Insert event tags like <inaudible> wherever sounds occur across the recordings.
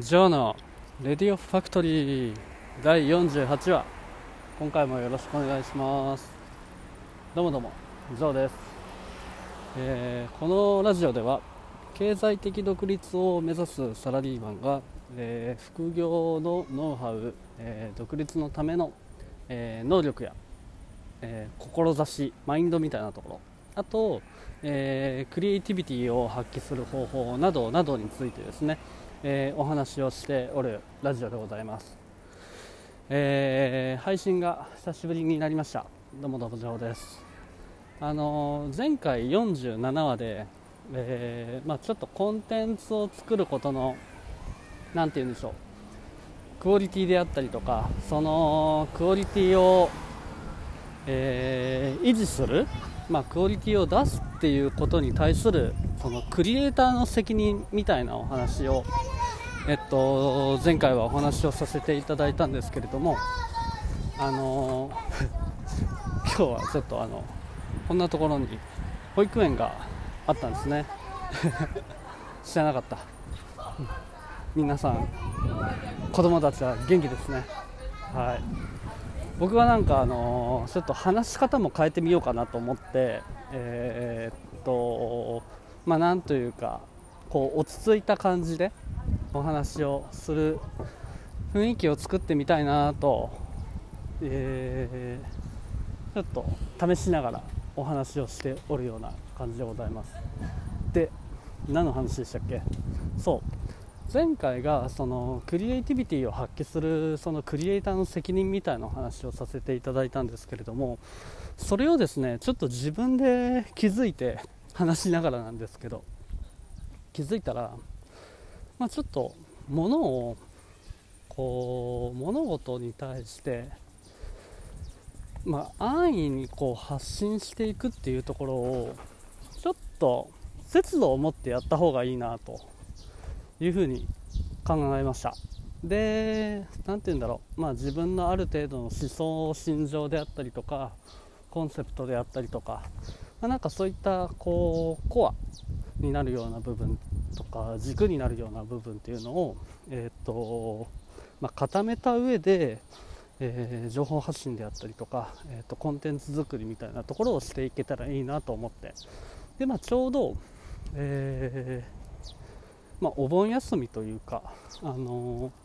ジョーのレディオファクトリー第48話。今回もよろしくお願いします。どうもどうもジョーです、えーこのラジオでは経済的独立を目指すサラリーマンが、えー副業のノウハウ、えー独立のための、えー能力や、えー志マインドみたいなところ。あと、えークリエイティビティを発揮する方法などなどについてですね、えーお話をしておるラジオでございます、えー配信が久しぶりになりました。どうもどうもジョーです。あのー前回47話で、えーまあ、ちょっとコンテンツを作ることのなんて言うんでしょう。クオリティであったりとかそのクオリティを、えー維持する、まあ、クオリティを出すっていうことに対するそのクリエイターの責任みたいなお話を、えっと、前回はお話をさせていただいたんですけれどもあの <laughs> 今日はちょっとあのこんなところに保育園があったんですね。<laughs> 知らなかった。皆さん子供たちは元気ですね。はい。僕はなんかあのちょっと話し方も変えてみようかなと思ってえーっとまあなんというかこう落ち着いた感じでお話をする雰囲気を作ってみたいなと、えーちょっと試しながらお話をしておるような感じでございます。で何の話でしたっけ？そう。前回がそのクリエイティビティを発揮するそのクリエイターの責任みたいなお話をさせていただいたんですけれどもそれをですねちょっと自分で気づいて <laughs> 話しながらなんですけど気づいたら、まあ、ちょっと物をこう物事に対して、まあ、安易にこう発信していくっていうところをちょっと節度を持ってやった方がいいなというふうに考えました。で何て言うんだろう、まあ、自分のある程度の思想心情であったりとかコンセプトであったりとか、まあなんかそういったこうコアになるような部分とか軸になるような部分っていうのを、えーとまあ、固めた上で、えー情報発信であったりとか、えー、とコンテンツ作りみたいなところをしていけたらいいなと思って。で、まあ、ちょうど、えーまあ、お盆休みというか、あのー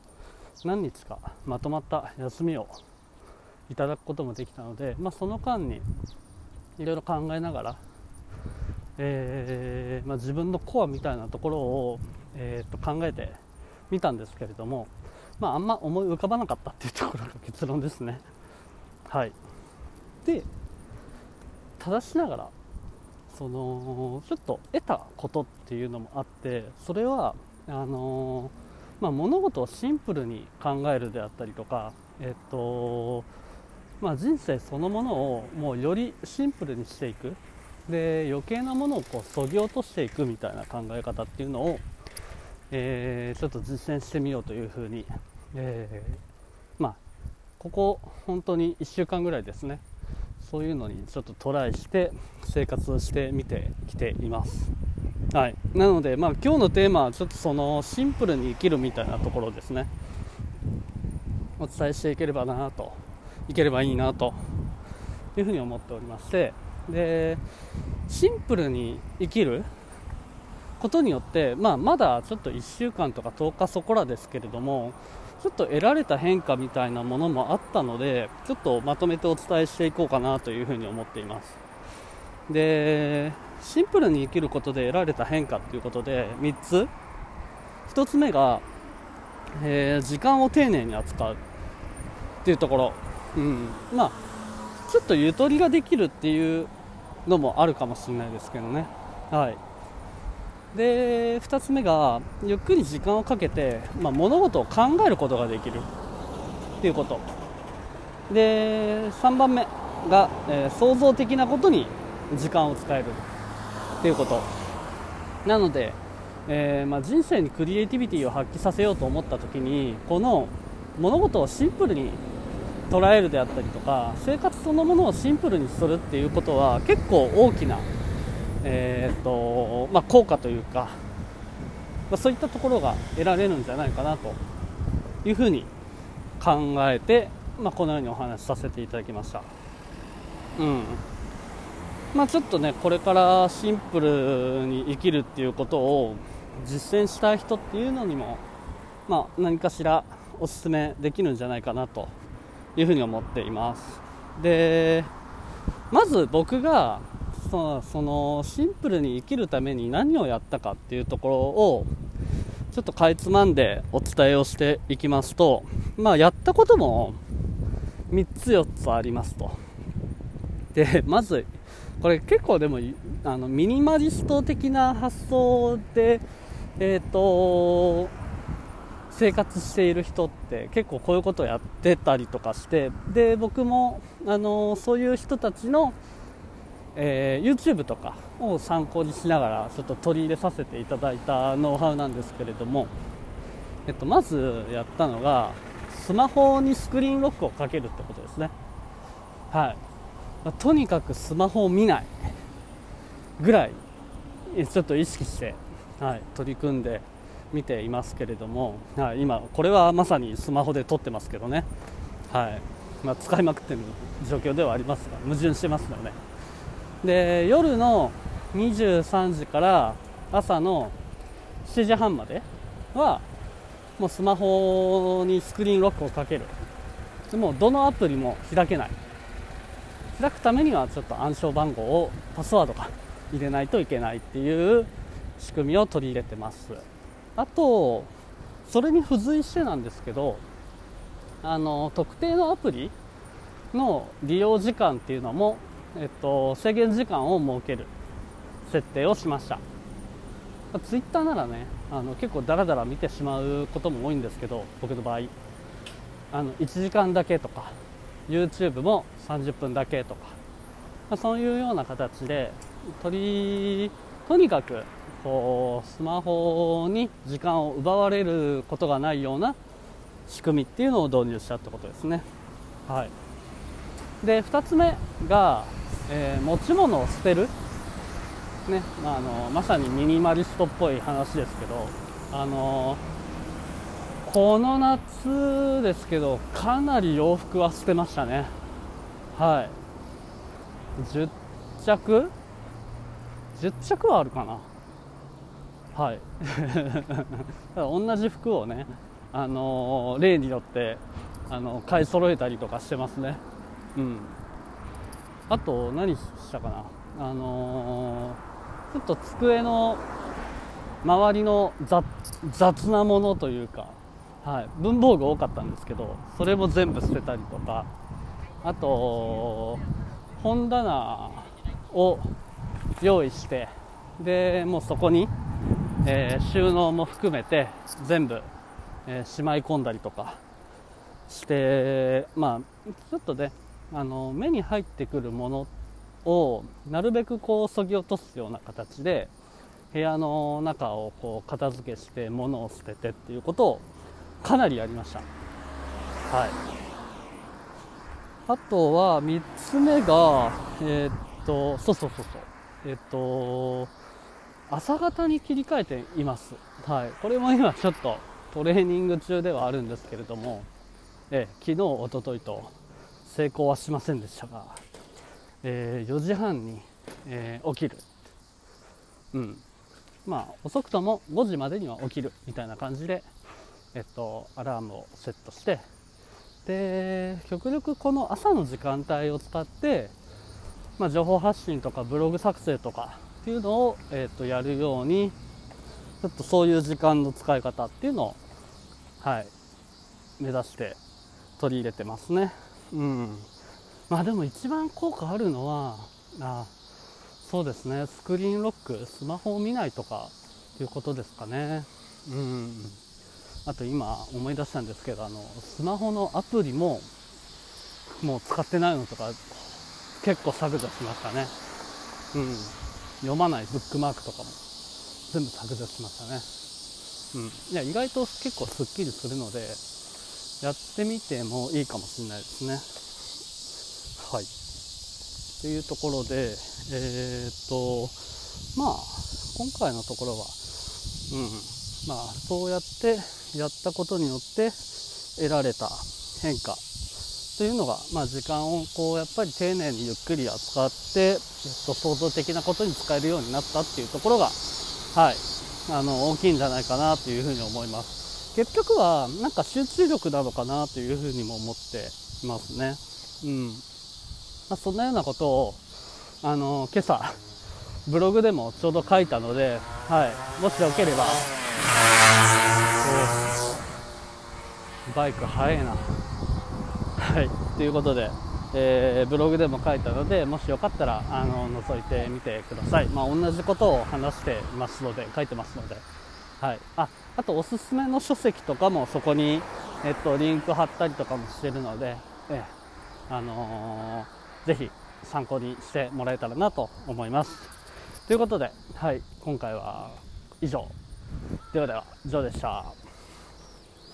何日かまとまった休みをいただくこともできたので、まあ、その間にいろいろ考えながら、えーまあ、自分のコアみたいなところを、えーと考えてみたんですけれども、まあ、あんま思い浮かばなかったっていうところが結論ですね。はい、で正しながらそのちょっと得たことっていうのもあってそれはあのまあ、物事をシンプルに考えるであったりとか、えっとまあ、人生そのものをもうよりシンプルにしていく。で余計なものをこう削ぎ落としていくみたいな考え方っていうのを、えーちょっと実践してみようというふうに、えーまあ、ここ本当に1週間ぐらいですね。そういうのにちょっとトライして生活してみてきています。はい、なので、まあ、今日のテーマはちょっとそのシンプルに生きるみたいなところですね。お伝えしていければなと。いければいいなと。いうふうに思っておりまして。でシンプルに生きることによって、まあ、まだちょっと1週間とか10日そこらですけれどもちょっと得られた変化みたいなものもあったのでちょっとまとめてお伝えしていこうかなというふうに思っています。でシンプルに生きることで得られた変化ということで3つ。1つ目が、えー時間を丁寧に扱うっていうところ、うん、まあちょっとゆとりができるっていうのもあるかもしれないですけどね。はい。で2つ目がゆっくり時間をかけて、まあ、物事を考えることができる。っていうこと。で3番目が、えー創造的なことに時間を使える。っていうこと。なので、えーまあ、人生にクリエイティビティを発揮させようと思った時にこの物事をシンプルに捉えるであったりとか生活そのものをシンプルにするっていうことは結構大きな、えーとまあ、効果というかまあ、そういったところが得られるんじゃないかなというふうに考えて、まあ、このようにお話しさせていただきました。うんまあ、ちょっとねこれからシンプルに生きるっていうことを実践したい人っていうのにも、まあ、何かしらおすすめできるんじゃないかなというふうに思っていますでまず僕がそそのシンプルに生きるために何をやったかっていうところをちょっとかいつまんでお伝えをしていきますと、まあ、やったことも3つ4つありますと。でまずこれ結構でもあのミニマリスト的な発想で、えーと、生活している人って結構こういうことをやってたりとかしてで僕もあのそういう人たちの、えー、YouTube とかを参考にしながらちょっと取り入れさせていただいたノウハウなんですけれども、えっと、まずやったのがスマホにスクリーンロックをかけるってことですね。はい。まあ、とにかくスマホを見ないぐらいちょっと意識して、はい、取り組んで見ていますけれども、はい、今、これはまさにスマホで撮ってますけどね、はい。まあ、使いまくってる状況ではありますが矛盾してますよね。で夜の23時から朝の7時半まではもうスマホにスクリーンロックをかける。でもどのアプリも開けない。開くためにはちょっと暗証番号をパスワードが入れないといけないっていう仕組みを取り入れてます。あとそれに付随してなんですけどあの特定のアプリの利用時間っていうのも、えっと、制限時間を設ける設定をしました。ツイッターならねあの結構ダラダラ見てしまうことも多いんですけど僕の場合。あの1時間だけとか YouTube も30分だけとか、まあ、そういうような形で取りとにかくこうスマホに時間を奪われることがないような仕組みっていうのを導入したってことですね。はい、で2つ目が、えー、持ち物を捨てる、ねまあ、あのまさにミニマリストっぽい話ですけど、あのこの夏ですけどかなり洋服は捨てましたね。はい。10着？10着はあるかな。はい。<laughs> 同じ服をねあのー、例によってあの買い揃えたりとかしてますね。うん。あと何したかな？あのー、ちょっと机の周りの雑なものというかはい、文房具多かったんですけどそれも全部捨てたりとか。あと本棚を用意してでもうそこに、えー、収納も含めて全部、えー、しまい込んだりとかしてまあちょっとねあの目に入ってくるものをなるべくこうそぎ落とすような形で部屋の中をこう片付けして物を捨ててっていうことをかなりやりました。はい。あとは3つ目がえー、っとそうそうそうそう。えー、っと朝方に切り替えています。はい。これも今ちょっとトレーニング中ではあるんですけれどもえ昨日おとといと成功はしませんでしたが、えー、4時半に、えー、起きるうんまあ遅くとも5時までには起きるみたいな感じでえっと、アラームをセットしてで極力この朝の時間帯を使って、まあ、情報発信とかブログ作成とかっていうのを、えっと、やるようにちょっとそういう時間の使い方っていうのを、はい、目指して取り入れてますね。うん。まあでも一番効果あるのはあそうですね。スクリーンロックスマホを見ないとかっていうことですかね。うん。あと今思い出したんですけどあのスマホのアプリももう使ってないのとか結構削除しましたね。うん。読まないブックマークとかも全部削除しましたね。うん。いや意外と結構すっきりするのでやってみてもいいかもしれないですね。はい。というところでえー、っとまあ今回のところはうんまあ、そうやってやったことによって得られた変化というのが、まあ、時間をこうやっぱり丁寧にゆっくり扱って、えっと、創造的なことに使えるようになったっていうところが、はい、あの大きいんじゃないかなというふうに思います。結局はなんか集中力なのかなというふうにも思っていますね。うん。まあ、そんなようなことをあの今朝 <laughs> ブログでもちょうど書いたので、はい、もしよければバイク速いな。はい。ということで、えー、ブログでも書いたのでもしよかったらあの覗いてみてください、まあ、同じことを話していますので書いてますので、はい、ああとおすすめの書籍とかもそこに、えっと、リンク貼ったりとかもしてるので、えー、あのー、ぜひ参考にしてもらえたらなと思います。ということで、はい、今回は以上。ではでは以上でした。